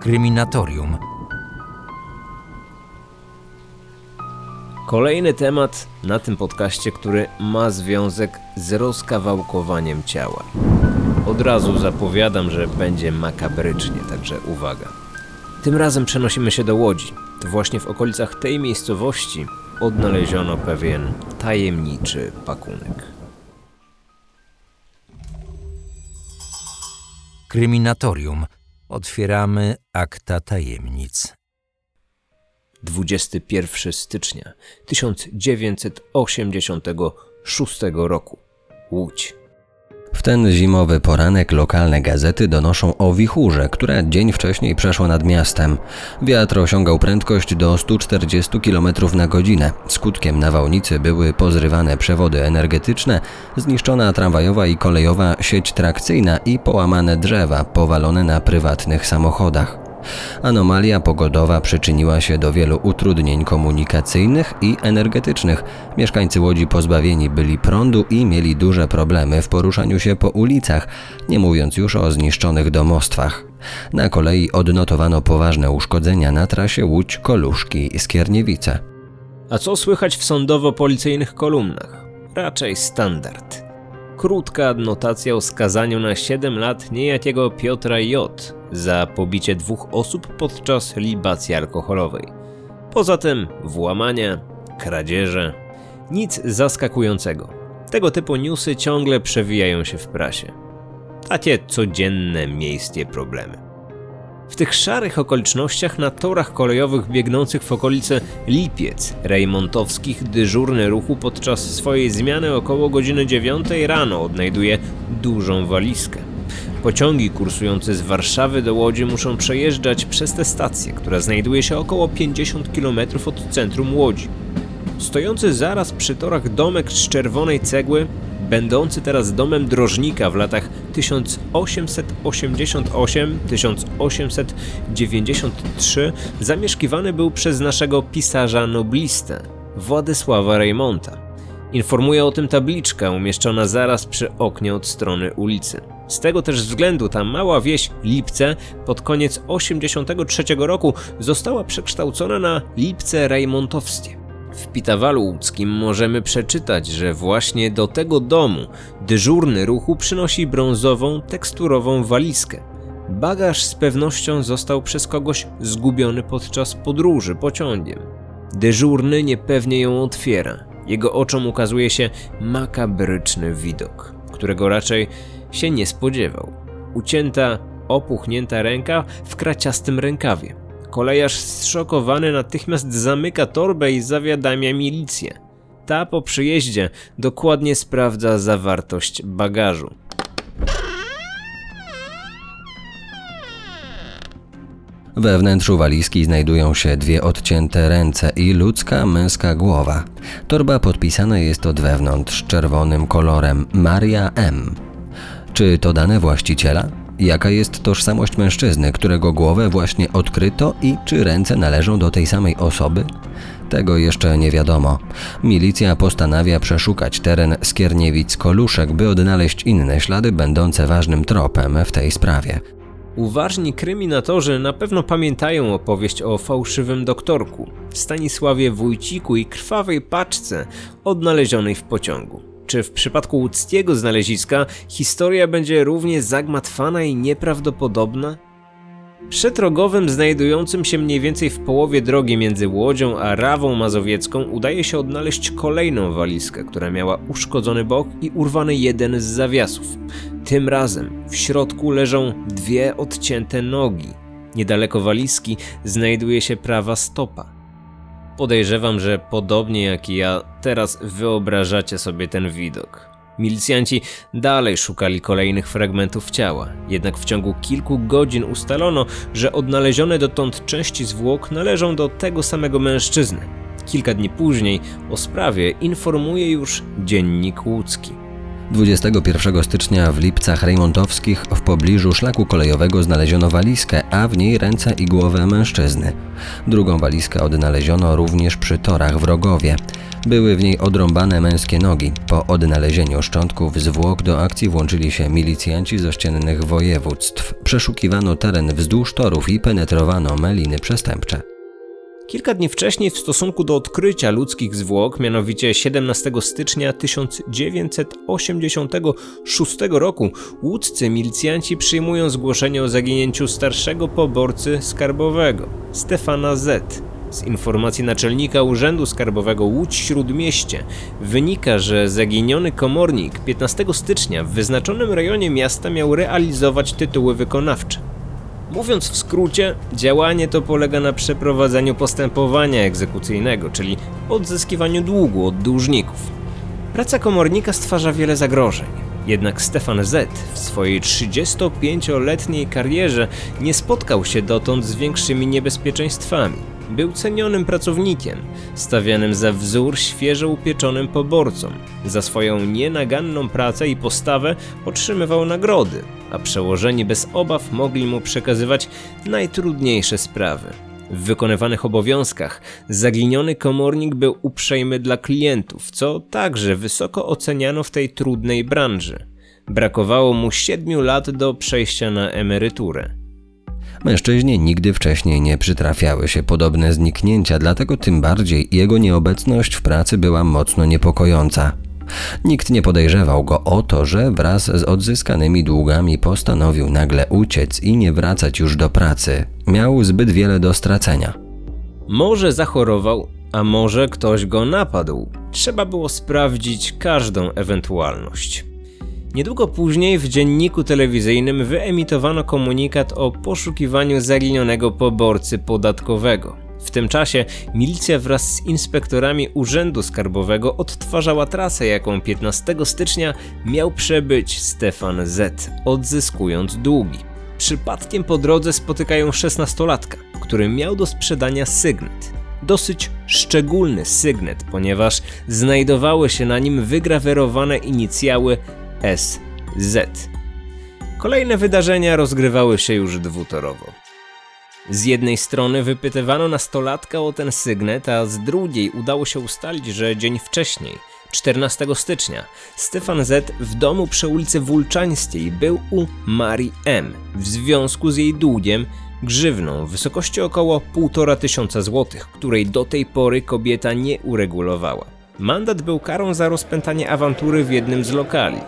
Kryminatorium. Kolejny temat na tym podcaście, który ma związek z rozkawałkowaniem ciała. Od razu zapowiadam, że będzie makabrycznie, także uwaga. Tym razem przenosimy się do Łodzi. To właśnie w okolicach tej miejscowości odnaleziono pewien tajemniczy pakunek. Kryminatorium. Otwieramy akta tajemnic. 21 stycznia 1986 roku. Łódź. W ten zimowy poranek lokalne gazety donoszą o wichurze, która dzień wcześniej przeszła nad miastem. Wiatr osiągał prędkość do 140 km na godzinę. Skutkiem nawałnicy były pozrywane przewody energetyczne, zniszczona tramwajowa i kolejowa sieć trakcyjna i połamane drzewa powalone na prywatnych samochodach. Anomalia pogodowa przyczyniła się do wielu utrudnień komunikacyjnych i energetycznych. Mieszkańcy Łodzi pozbawieni byli prądu i mieli duże problemy w poruszaniu się po ulicach, nie mówiąc już o zniszczonych domostwach. Na kolei odnotowano poważne uszkodzenia na trasie Łódź-Koluszki-Skierniewice. A co słychać w sądowo-policyjnych kolumnach? Raczej standard. Krótka adnotacja o skazaniu na 7 lat niejakiego Piotra J. za pobicie dwóch osób podczas libacji alkoholowej. Poza tym włamania, kradzieże, nic zaskakującego. Tego typu newsy ciągle przewijają się w prasie. Takie codzienne miejskie problemy. W tych szarych okolicznościach na torach kolejowych biegnących w okolice Lipiec Rejmontowskich dyżurny ruchu podczas swojej zmiany około godziny 9 rano odnajduje dużą walizkę. Pociągi kursujące z Warszawy do Łodzi muszą przejeżdżać przez tę stację, która znajduje się około 50 km od centrum Łodzi. Stojący zaraz przy torach domek z czerwonej cegły będący teraz domem drożnika w latach 1888-1893, zamieszkiwany był przez naszego pisarza noblistę, Władysława Reymonta. Informuje o tym tabliczka umieszczona zaraz przy oknie od strony ulicy. Z tego też względu ta mała wieś Lipce pod koniec 83 roku została przekształcona na Lipce Rejmontowskie. W Pitawalu Łódzkim możemy przeczytać, że właśnie do tego domu dyżurny ruchu przynosi brązową, teksturową walizkę. Bagaż z pewnością został przez kogoś zgubiony podczas podróży pociągiem. Dyżurny niepewnie ją otwiera. Jego oczom ukazuje się makabryczny widok, którego raczej się nie spodziewał. Ucięta, opuchnięta ręka w kraciastym rękawie. Kolejarz zszokowany natychmiast zamyka torbę i zawiadamia milicję. Ta po przyjeździe dokładnie sprawdza zawartość bagażu. We wnętrzu walizki znajdują się dwie odcięte ręce i ludzka męska głowa. Torba podpisana jest od wewnątrz czerwonym kolorem Maria M. Czy to dane właściciela? Jaka jest tożsamość mężczyzny, którego głowę właśnie odkryto i czy ręce należą do tej samej osoby? Tego jeszcze nie wiadomo. Milicja postanawia przeszukać teren Skierniewic-Koluszek, by odnaleźć inne ślady będące ważnym tropem w tej sprawie. Uważni kryminatorzy na pewno pamiętają opowieść o fałszywym doktorku, Stanisławie Wójciku i krwawej paczce odnalezionej w pociągu. Czy w przypadku łódzkiego znaleziska historia będzie równie zagmatwana i nieprawdopodobna? Przed Rogowem, znajdującym się mniej więcej w połowie drogi między Łodzią a Rawą Mazowiecką, udaje się odnaleźć kolejną walizkę, która miała uszkodzony bok i urwany jeden z zawiasów. Tym razem w środku leżą dwie odcięte nogi. Niedaleko walizki znajduje się prawa stopa. Podejrzewam, że podobnie jak i ja, teraz wyobrażacie sobie ten widok. Milicjanci dalej szukali kolejnych fragmentów ciała, jednak w ciągu kilku godzin ustalono, że odnalezione dotąd części zwłok należą do tego samego mężczyzny. Kilka dni później o sprawie informuje już dziennik łódzki. 21 stycznia w Lipcach Rejmontowskich w pobliżu szlaku kolejowego znaleziono walizkę, a w niej ręce i głowę mężczyzny. Drugą walizkę odnaleziono również przy torach w Rogowie. Były w niej odrąbane męskie nogi. Po odnalezieniu szczątków zwłok do akcji włączyli się milicjanci z ościennych województw. Przeszukiwano teren wzdłuż torów i penetrowano meliny przestępcze. Kilka dni wcześniej w stosunku do odkrycia ludzkich zwłok, mianowicie 17 stycznia 1986 roku, łódzcy milicjanci przyjmują zgłoszenie o zaginięciu starszego poborcy skarbowego, Stefana Z. Z informacji naczelnika Urzędu Skarbowego Łódź Śródmieście wynika, że zaginiony komornik 15 stycznia w wyznaczonym rejonie miasta miał realizować tytuły wykonawcze. Mówiąc w skrócie, działanie to polega na przeprowadzeniu postępowania egzekucyjnego, czyli odzyskiwaniu długu od dłużników. Praca komornika stwarza wiele zagrożeń. Jednak Stefan Z w swojej 35-letniej karierze nie spotkał się dotąd z większymi niebezpieczeństwami. Był cenionym pracownikiem, stawianym za wzór świeżo upieczonym poborcom. Za swoją nienaganną pracę i postawę otrzymywał nagrody, a przełożeni bez obaw mogli mu przekazywać najtrudniejsze sprawy. W wykonywanych obowiązkach zaginiony komornik był uprzejmy dla klientów, co także wysoko oceniano w tej trudnej branży. Brakowało mu siedmiu lat do przejścia na emeryturę. Mężczyźnie nigdy wcześniej nie przytrafiały się podobne zniknięcia, dlatego tym bardziej jego nieobecność w pracy była mocno niepokojąca. Nikt nie podejrzewał go o to, że wraz z odzyskanymi długami postanowił nagle uciec i nie wracać już do pracy. Miał zbyt wiele do stracenia. Może zachorował, a może ktoś go napadł. Trzeba było sprawdzić każdą ewentualność. Niedługo później w dzienniku telewizyjnym wyemitowano komunikat o poszukiwaniu zaginionego poborcy podatkowego. W tym czasie milicja wraz z inspektorami Urzędu Skarbowego odtwarzała trasę, jaką 15 stycznia miał przebyć Stefan Z, odzyskując długi. Przypadkiem po drodze spotykają 16-latka, który miał do sprzedania sygnet. Dosyć szczególny sygnet, ponieważ znajdowały się na nim wygrawerowane inicjały SZ. Kolejne wydarzenia rozgrywały się już dwutorowo. Z jednej strony wypytywano nastolatka o ten sygnet, a z drugiej udało się ustalić, że dzień wcześniej, 14 stycznia, Stefan Z w domu przy ulicy Wulczańskiej był u Marii M w związku z jej długiem grzywną w wysokości około 1,5 tysiąca złotych, której do tej pory kobieta nie uregulowała. Mandat był karą za rozpętanie awantury w jednym z lokali.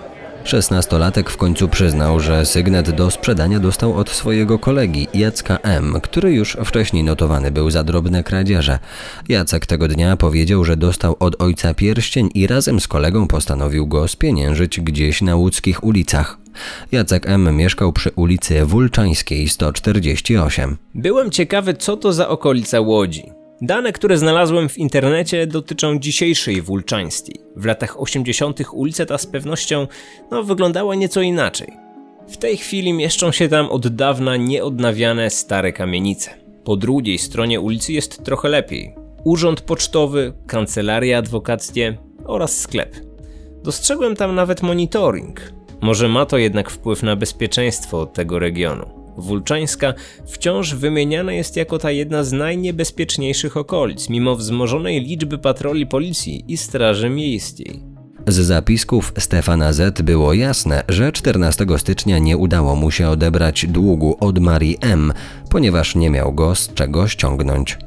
Szesnastolatek w końcu przyznał, że sygnet do sprzedania dostał od swojego kolegi Jacka M., który już wcześniej notowany był za drobne kradzieże. Jacek tego dnia powiedział, że dostał od ojca pierścień i razem z kolegą postanowił go spieniężyć gdzieś na łódzkich ulicach. Jacek M. mieszkał przy ulicy Wulczańskiej 148. Byłem ciekawy, co to za okolica Łodzi. Dane, które znalazłem w internecie dotyczą dzisiejszej Wulczańskiej. W latach 80. ulica ta z pewnością no, wyglądała nieco inaczej. W tej chwili mieszczą się tam od dawna nieodnawiane stare kamienice. Po drugiej stronie ulicy jest trochę lepiej. Urząd pocztowy, kancelaria adwokackie oraz sklep. Dostrzegłem tam nawet monitoring. Może ma to jednak wpływ na bezpieczeństwo tego regionu. Wulczańska wciąż wymieniana jest jako ta jedna z najniebezpieczniejszych okolic, mimo wzmożonej liczby patroli policji i straży miejskiej. Z zapisków Stefana Z było jasne, że 14 stycznia nie udało mu się odebrać długu od Marii M, ponieważ nie miał go z czego ściągnąć.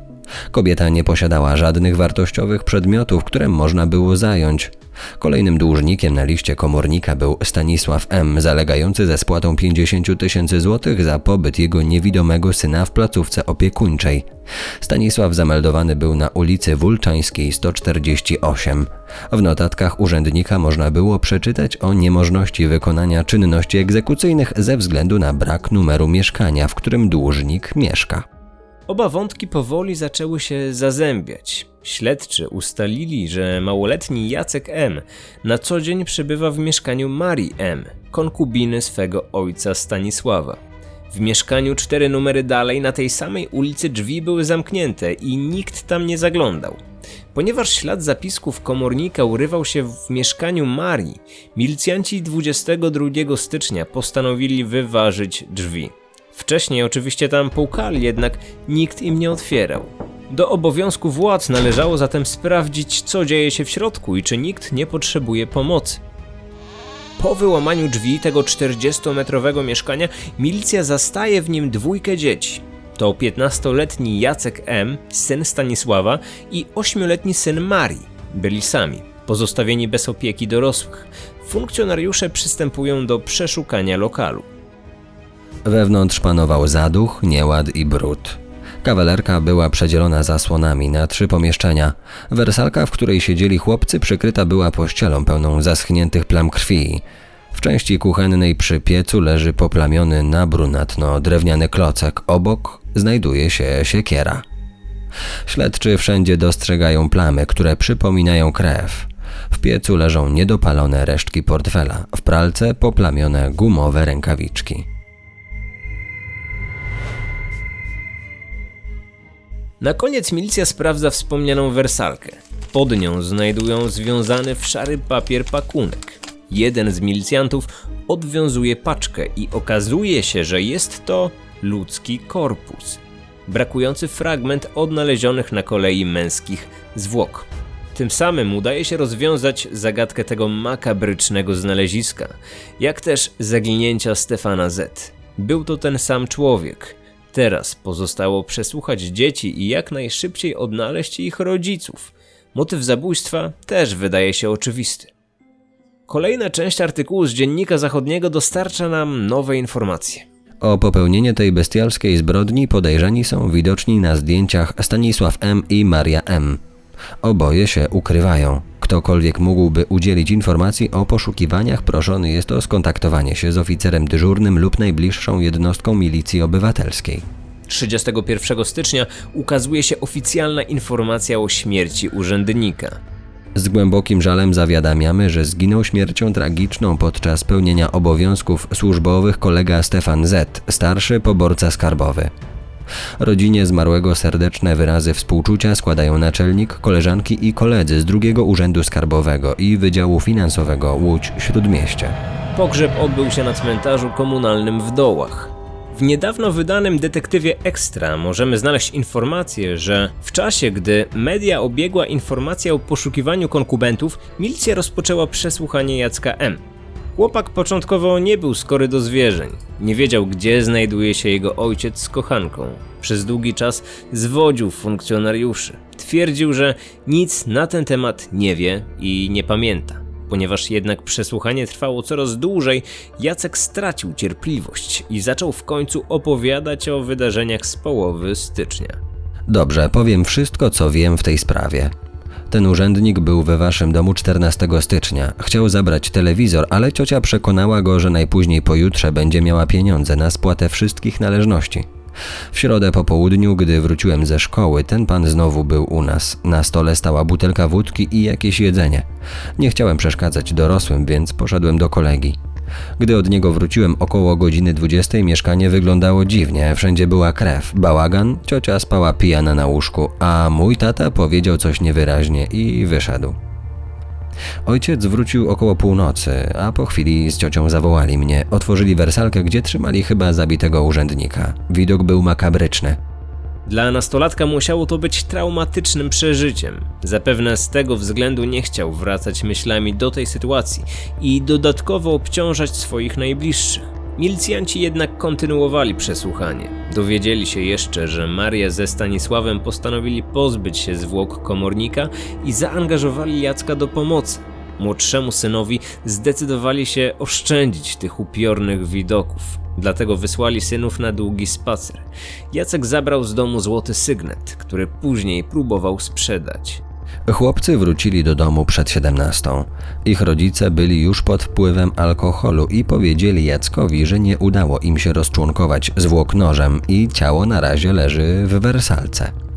Kobieta nie posiadała żadnych wartościowych przedmiotów, które można było zająć. Kolejnym dłużnikiem na liście komornika był Stanisław M., zalegający ze spłatą 50 tysięcy złotych za pobyt jego niewidomego syna w placówce opiekuńczej. Stanisław zameldowany był na ulicy Wulczańskiej 148. W notatkach urzędnika można było przeczytać o niemożności wykonania czynności egzekucyjnych ze względu na brak numeru mieszkania, w którym dłużnik mieszka. Oba wątki powoli zaczęły się zazębiać. Śledczy ustalili, że małoletni Jacek M. na co dzień przebywa w mieszkaniu Marii M., konkubiny swego ojca Stanisława. W mieszkaniu cztery numery dalej na tej samej ulicy drzwi były zamknięte i nikt tam nie zaglądał. Ponieważ ślad zapisków komornika urywał się w mieszkaniu Marii, milicjanci 22 stycznia postanowili wyważyć drzwi. Wcześniej oczywiście tam pukali, jednak nikt im nie otwierał. Do obowiązku władz należało zatem sprawdzić, co dzieje się w środku i czy nikt nie potrzebuje pomocy. Po wyłamaniu drzwi tego 40-metrowego mieszkania milicja zastaje w nim dwójkę dzieci. To 15-letni Jacek M., syn Stanisława i 8-letni syn Marii. Byli sami, pozostawieni bez opieki dorosłych. Funkcjonariusze przystępują do przeszukania lokalu. Wewnątrz panował zaduch, nieład i brud. Kawalerka była przedzielona zasłonami na trzy pomieszczenia. Wersalka, w której siedzieli chłopcy, przykryta była pościelą pełną zaschniętych plam krwi. W części kuchennej przy piecu leży poplamiony na brunatno drewniany klocek. Obok znajduje się siekiera. Śledczy wszędzie dostrzegają plamy, które przypominają krew. W piecu leżą niedopalone resztki portfela, w pralce poplamione gumowe rękawiczki. Na koniec milicja sprawdza wspomnianą wersalkę. Pod nią znajdują związany w szary papier pakunek. Jeden z milicjantów odwiązuje paczkę i okazuje się, że jest to ludzki korpus. Brakujący fragment odnalezionych na kolei męskich zwłok. Tym samym udaje się rozwiązać zagadkę tego makabrycznego znaleziska, jak też zaginięcia Stefana Z. Był to ten sam człowiek. Teraz pozostało przesłuchać dzieci i jak najszybciej odnaleźć ich rodziców. Motyw zabójstwa też wydaje się oczywisty. Kolejna część artykułu z Dziennika Zachodniego dostarcza nam nowe informacje. O popełnienie tej bestialskiej zbrodni podejrzani są widoczni na zdjęciach Stanisław M. i Maria M. Oboje się ukrywają. Ktokolwiek mógłby udzielić informacji o poszukiwaniach, proszony jest o skontaktowanie się z oficerem dyżurnym lub najbliższą jednostką milicji obywatelskiej. 31 stycznia ukazuje się oficjalna informacja o śmierci urzędnika. Z głębokim żalem zawiadamiamy, że zginął śmiercią tragiczną podczas pełnienia obowiązków służbowych kolega Stefan Z., starszy poborca skarbowy. Rodzinie zmarłego serdeczne wyrazy współczucia składają naczelnik, koleżanki i koledzy z drugiego Urzędu Skarbowego i Wydziału Finansowego Łódź Śródmieście. Pogrzeb odbył się na cmentarzu komunalnym w Dołach. W niedawno wydanym detektywie Extra możemy znaleźć informację, że w czasie, gdy media obiegła informacja o poszukiwaniu konkubentów, milicja rozpoczęła przesłuchanie Jacka M. Chłopak początkowo nie był skory do zwierzeń. Nie wiedział, gdzie znajduje się jego ojciec z kochanką. Przez długi czas zwodził funkcjonariuszy. Twierdził, że nic na ten temat nie wie i nie pamięta. Ponieważ jednak przesłuchanie trwało coraz dłużej, Jacek stracił cierpliwość i zaczął w końcu opowiadać o wydarzeniach z połowy stycznia. Dobrze, powiem wszystko, co wiem w tej sprawie. Ten urzędnik był we waszym domu 14 stycznia. Chciał zabrać telewizor, ale ciocia przekonała go, że najpóźniej pojutrze będzie miała pieniądze na spłatę wszystkich należności. W środę po południu, gdy wróciłem ze szkoły, ten pan znowu był u nas. Na stole stała butelka wódki i jakieś jedzenie. Nie chciałem przeszkadzać dorosłym, więc poszedłem do kolegi. Gdy od niego wróciłem około godziny 20, mieszkanie wyglądało dziwnie. Wszędzie była krew, bałagan, ciocia spała pijana na łóżku, a mój tata powiedział coś niewyraźnie i wyszedł. Ojciec wrócił około północy, a po chwili z ciocią zawołali mnie. Otworzyli wersalkę, gdzie trzymali chyba zabitego urzędnika. Widok był makabryczny. Dla nastolatka musiało to być traumatycznym przeżyciem. Zapewne z tego względu nie chciał wracać myślami do tej sytuacji i dodatkowo obciążać swoich najbliższych. Milicjanci jednak kontynuowali przesłuchanie. Dowiedzieli się jeszcze, że Maria ze Stanisławem postanowili pozbyć się zwłok komornika i zaangażowali Jacka do pomocy. Młodszemu synowi zdecydowali się oszczędzić tych upiornych widoków. Dlatego wysłali synów na długi spacer. Jacek zabrał z domu złoty sygnet, który później próbował sprzedać. Chłopcy wrócili do domu przed 17. Ich rodzice byli już pod wpływem alkoholu i powiedzieli Jackowi, że nie udało im się rozczłonkować zwłok nożem i ciało na razie leży w wersalce.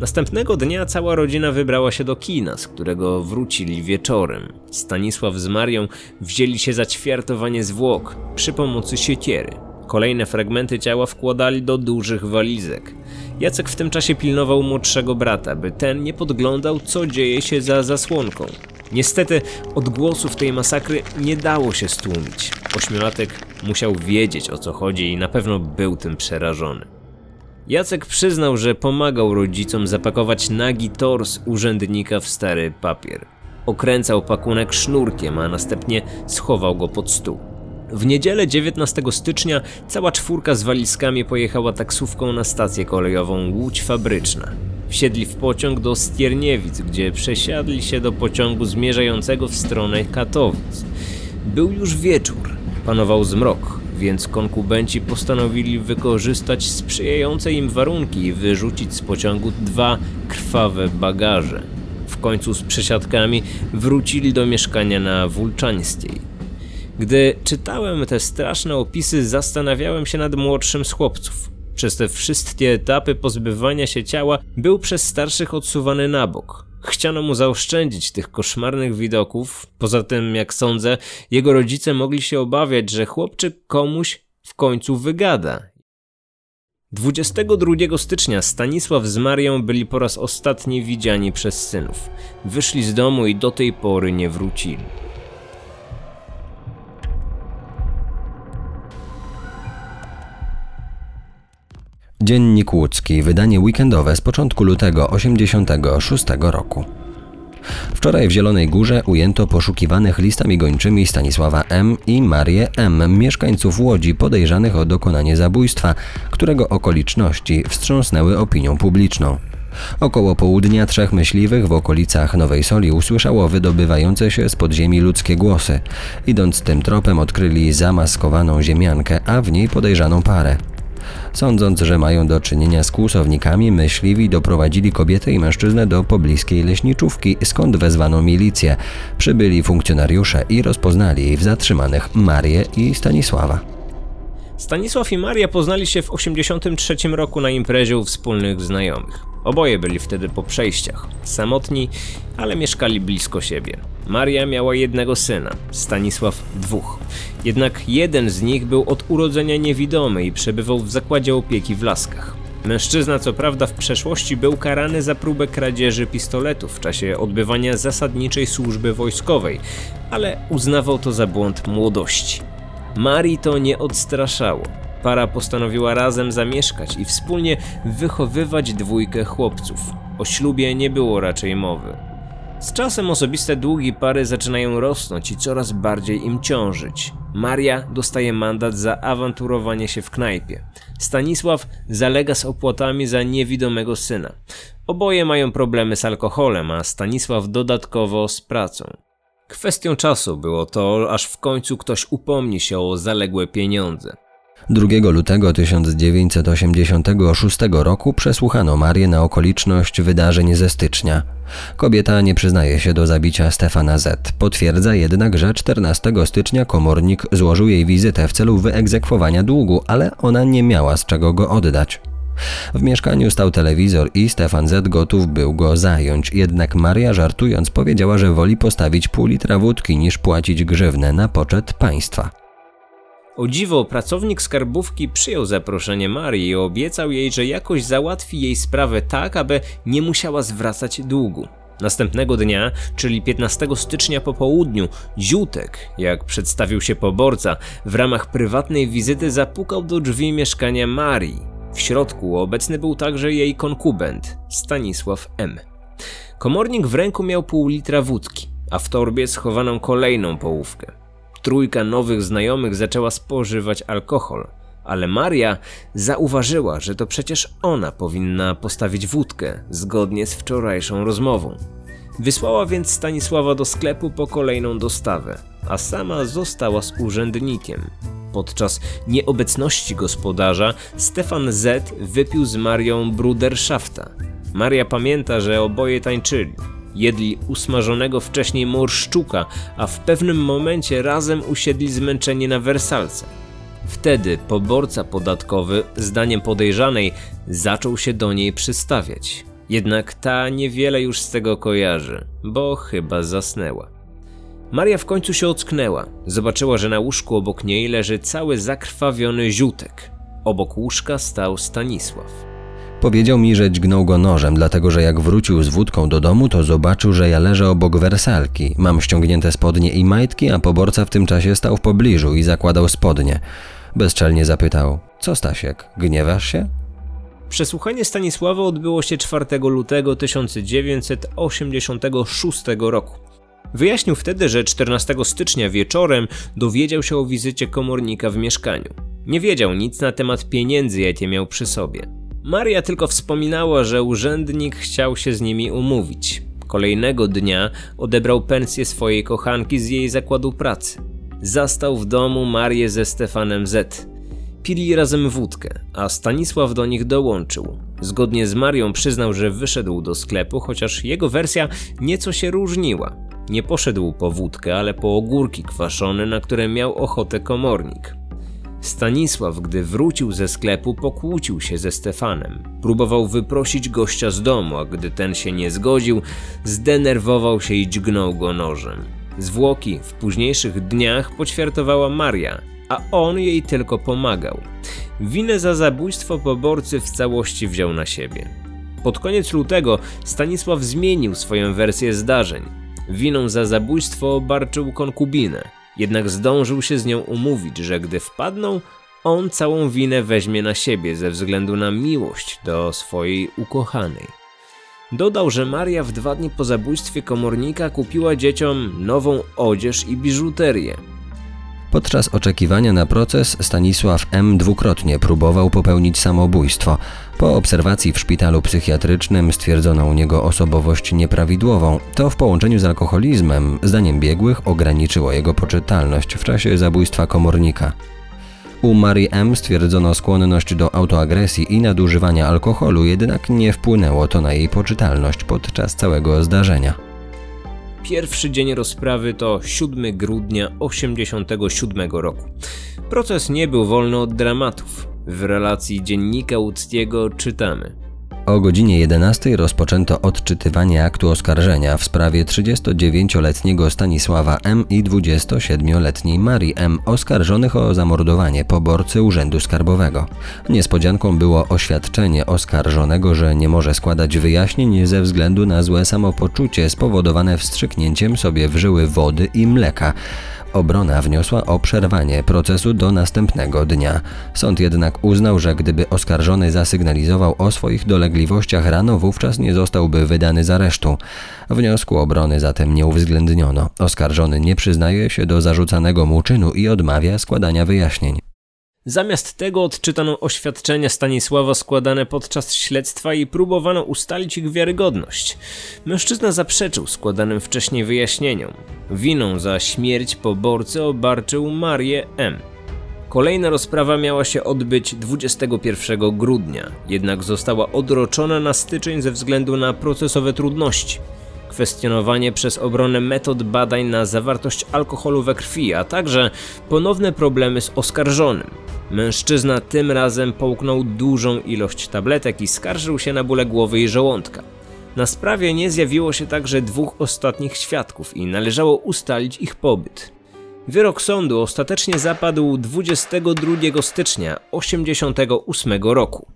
Następnego dnia cała rodzina wybrała się do kina, z którego wrócili wieczorem. Stanisław z Marią wzięli się za ćwiartowanie zwłok przy pomocy siekiery. Kolejne fragmenty ciała wkładali do dużych walizek. Jacek w tym czasie pilnował młodszego brata, by ten nie podglądał, co dzieje się za zasłonką. Niestety odgłosów tej masakry nie dało się stłumić. Ośmiolatek musiał wiedzieć o co chodzi i na pewno był tym przerażony. Jacek przyznał, że pomagał rodzicom zapakować nagi tors urzędnika w stary papier. Okręcał pakunek sznurkiem, a następnie schował go pod stół. W niedzielę 19 stycznia cała czwórka z walizkami pojechała taksówką na stację kolejową Łódź Fabryczna. Wsiedli w pociąg do Stierniewic, gdzie przesiadli się do pociągu zmierzającego w stronę Katowic. Był już wieczór, panował zmrok, więc konkubenci postanowili wykorzystać sprzyjające im warunki i wyrzucić z pociągu dwa krwawe bagaże. W końcu z przesiadkami wrócili do mieszkania na Wulczańskiej. Gdy czytałem te straszne opisy, zastanawiałem się nad młodszym z chłopców. Przez te wszystkie etapy pozbywania się ciała był przez starszych odsuwany na bok. Chciano mu zaoszczędzić tych koszmarnych widoków. Poza tym, jak sądzę, jego rodzice mogli się obawiać, że chłopczyk komuś w końcu wygada. 22 stycznia Stanisław z Marią byli po raz ostatni widziani przez synów. Wyszli z domu i do tej pory nie wrócili. Dziennik Łódzki, wydanie weekendowe z początku lutego 86 roku. Wczoraj w Zielonej Górze ujęto poszukiwanych listami gończymi Stanisława M. i Marię M., mieszkańców Łodzi podejrzanych o dokonanie zabójstwa, którego okoliczności wstrząsnęły opinią publiczną. Około południa trzech myśliwych w okolicach Nowej Soli usłyszało wydobywające się z podziemi ludzkie głosy. Idąc tym tropem odkryli zamaskowaną ziemiankę, a w niej podejrzaną parę. Sądząc, że mają do czynienia z kłusownikami, myśliwi doprowadzili kobietę i mężczyznę do pobliskiej leśniczówki, skąd wezwano milicję. Przybyli funkcjonariusze i rozpoznali w zatrzymanych Marię i Stanisława. Stanisław i Maria poznali się w 1983 roku na imprezie u wspólnych znajomych. Oboje byli wtedy po przejściach, samotni, ale mieszkali blisko siebie. Maria miała jednego syna, Stanisław dwóch. Jednak jeden z nich był od urodzenia niewidomy i przebywał w zakładzie opieki w Laskach. Mężczyzna co prawda w przeszłości był karany za próbę kradzieży pistoletu w czasie odbywania zasadniczej służby wojskowej, ale uznawał to za błąd młodości. Marii to nie odstraszało. Para postanowiła razem zamieszkać i wspólnie wychowywać dwójkę chłopców. O ślubie nie było raczej mowy. Z czasem osobiste długi pary zaczynają rosnąć i coraz bardziej im ciążyć. Maria dostaje mandat za awanturowanie się w knajpie. Stanisław zalega z opłatami za niewidomego syna. Oboje mają problemy z alkoholem, a Stanisław dodatkowo z pracą. Kwestią czasu było to, aż w końcu ktoś upomni się o zaległe pieniądze. 2 lutego 1986 roku przesłuchano Marię na okoliczność wydarzeń ze stycznia. Kobieta nie przyznaje się do zabicia Stefana Z. Potwierdza jednak, że 14 stycznia komornik złożył jej wizytę w celu wyegzekwowania długu, ale ona nie miała z czego go oddać. W mieszkaniu stał telewizor i Stefan Z gotów był go zająć, jednak Maria żartując powiedziała, że woli postawić pół litra wódki niż płacić grzywnę na poczet państwa. O dziwo, pracownik skarbówki przyjął zaproszenie Marii i obiecał jej, że jakoś załatwi jej sprawę tak, aby nie musiała zwracać długu. Następnego dnia, czyli 15 stycznia po południu, Ziutek, jak przedstawił się poborca, w ramach prywatnej wizyty zapukał do drzwi mieszkania Marii. W środku obecny był także jej konkubent, Stanisław M. Komornik w ręku miał pół litra wódki, a w torbie schowaną kolejną połówkę. Trójka nowych znajomych zaczęła spożywać alkohol, ale Maria zauważyła, że to przecież ona powinna postawić wódkę zgodnie z wczorajszą rozmową. Wysłała więc Stanisława do sklepu po kolejną dostawę, a sama została z urzędnikiem. Podczas nieobecności gospodarza Stefan Z wypił z Marią bruderszafta. Maria pamięta, że oboje tańczyli. Jedli usmażonego wcześniej morszczuka, a w pewnym momencie razem usiedli zmęczeni na wersalce. Wtedy poborca podatkowy, zdaniem podejrzanej, zaczął się do niej przystawiać. Jednak ta niewiele już z tego kojarzy, bo chyba zasnęła. Maria w końcu się ocknęła. Zobaczyła, że na łóżku obok niej leży cały zakrwawiony ziutek. Obok łóżka stał Stanisław. Powiedział mi, że dźgnął go nożem, dlatego że jak wrócił z wódką do domu, to zobaczył, że ja leżę obok wersalki. Mam ściągnięte spodnie i majtki, a poborca w tym czasie stał w pobliżu i zakładał spodnie. Bezczelnie zapytał: Co Stasiek, gniewasz się? Przesłuchanie Stanisława odbyło się 4 lutego 1986 roku. Wyjaśnił wtedy, że 14 stycznia wieczorem dowiedział się o wizycie komornika w mieszkaniu. Nie wiedział nic na temat pieniędzy, jakie miał przy sobie. Maria tylko wspominała, że urzędnik chciał się z nimi umówić. Kolejnego dnia odebrał pensję swojej kochanki z jej zakładu pracy. Zastał w domu Marię ze Stefanem Z. Pili razem wódkę, a Stanisław do nich dołączył. Zgodnie z Marią przyznał, że wyszedł do sklepu, chociaż jego wersja nieco się różniła. Nie poszedł po wódkę, ale po ogórki kwaszone, na które miał ochotę komornik. Stanisław, gdy wrócił ze sklepu, pokłócił się ze Stefanem. Próbował wyprosić gościa z domu, a gdy ten się nie zgodził, zdenerwował się i dźgnął go nożem. Zwłoki w późniejszych dniach poćwiartowała Maria, a on jej tylko pomagał. Winę za zabójstwo poborcy w całości wziął na siebie. Pod koniec lutego Stanisław zmienił swoją wersję zdarzeń. Winą za zabójstwo obarczył konkubinę, jednak zdążył się z nią umówić, że gdy wpadną, on całą winę weźmie na siebie ze względu na miłość do swojej ukochanej. Dodał, że Maria w dwa dni po zabójstwie komornika kupiła dzieciom nową odzież i biżuterię. Podczas oczekiwania na proces Stanisław M. dwukrotnie próbował popełnić samobójstwo. Po obserwacji w szpitalu psychiatrycznym stwierdzono u niego osobowość nieprawidłową. To w połączeniu z alkoholizmem, zdaniem biegłych, ograniczyło jego poczytalność w czasie zabójstwa komornika. U Marii M. stwierdzono skłonność do autoagresji i nadużywania alkoholu, jednak nie wpłynęło to na jej poczytalność podczas całego zdarzenia. Pierwszy dzień rozprawy to 7 grudnia 1987 roku. Proces nie był wolny od dramatów. W relacji dziennika łódzkiego czytamy – o godzinie 11 rozpoczęto odczytywanie aktu oskarżenia w sprawie 39-letniego Stanisława M. i 27-letniej Marii M. oskarżonych o zamordowanie poborcy Urzędu Skarbowego. Niespodzianką było oświadczenie oskarżonego, że nie może składać wyjaśnień ze względu na złe samopoczucie spowodowane wstrzyknięciem sobie w żyły wody i mleka. Obrona wniosła o przerwanie procesu do następnego dnia. Sąd jednak uznał, że gdyby oskarżony zasygnalizował o swoich dolegliwościach rano, wówczas nie zostałby wydany z aresztu. Wniosku obrony zatem nie uwzględniono. Oskarżony nie przyznaje się do zarzucanego mu czynu i odmawia składania wyjaśnień. Zamiast tego odczytano oświadczenia Stanisława składane podczas śledztwa i próbowano ustalić ich wiarygodność. Mężczyzna zaprzeczył składanym wcześniej wyjaśnieniom. Winą za śmierć poborcy obarczył Marię M. Kolejna rozprawa miała się odbyć 21 grudnia, jednak została odroczona na styczeń ze względu na procesowe trudności kwestionowanie przez obronę metod badań na zawartość alkoholu we krwi, a także ponowne problemy z oskarżonym. Mężczyzna tym razem połknął dużą ilość tabletek i skarżył się na bóle głowy i żołądka. Na sprawie nie zjawiło się także dwóch ostatnich świadków i należało ustalić ich pobyt. Wyrok sądu ostatecznie zapadł 22 stycznia 1988 roku.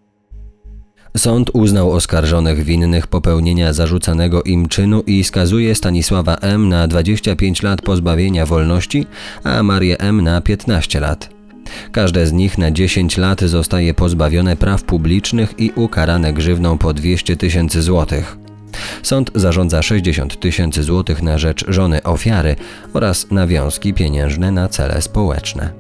Sąd uznał oskarżonych winnych popełnienia zarzucanego im czynu i skazuje Stanisława M. na 25 lat pozbawienia wolności, a Marię M. na 15 lat. Każde z nich na 10 lat zostaje pozbawione praw publicznych i ukarane grzywną po 200 tysięcy złotych. Sąd zarządza 60 tysięcy złotych na rzecz żony ofiary oraz nawiązki pieniężne na cele społeczne.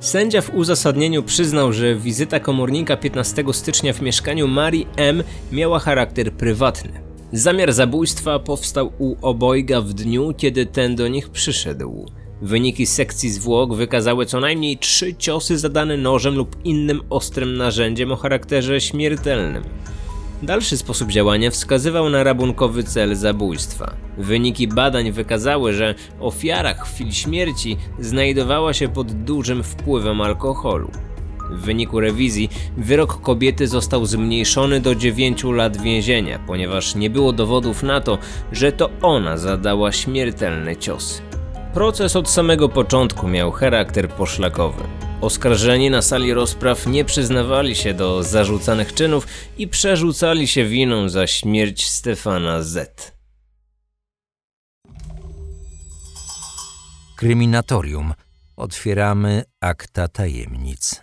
Sędzia w uzasadnieniu przyznał, że wizyta komornika 15 stycznia w mieszkaniu Marii M. miała charakter prywatny. Zamiar zabójstwa powstał u obojga w dniu, kiedy ten do nich przyszedł. Wyniki sekcji zwłok wykazały co najmniej trzy ciosy zadane nożem lub innym ostrym narzędziem o charakterze śmiertelnym. Dalszy sposób działania wskazywał na rabunkowy cel zabójstwa. Wyniki badań wykazały, że ofiara chwili śmierci znajdowała się pod dużym wpływem alkoholu. W wyniku rewizji wyrok kobiety został zmniejszony do 9 lat więzienia, ponieważ nie było dowodów na to, że to ona zadała śmiertelne ciosy. Proces od samego początku miał charakter poszlakowy. Oskarżeni na sali rozpraw nie przyznawali się do zarzucanych czynów i przerzucali się winą za śmierć Stefana Z. Kryminatorium. Otwieramy akta tajemnic.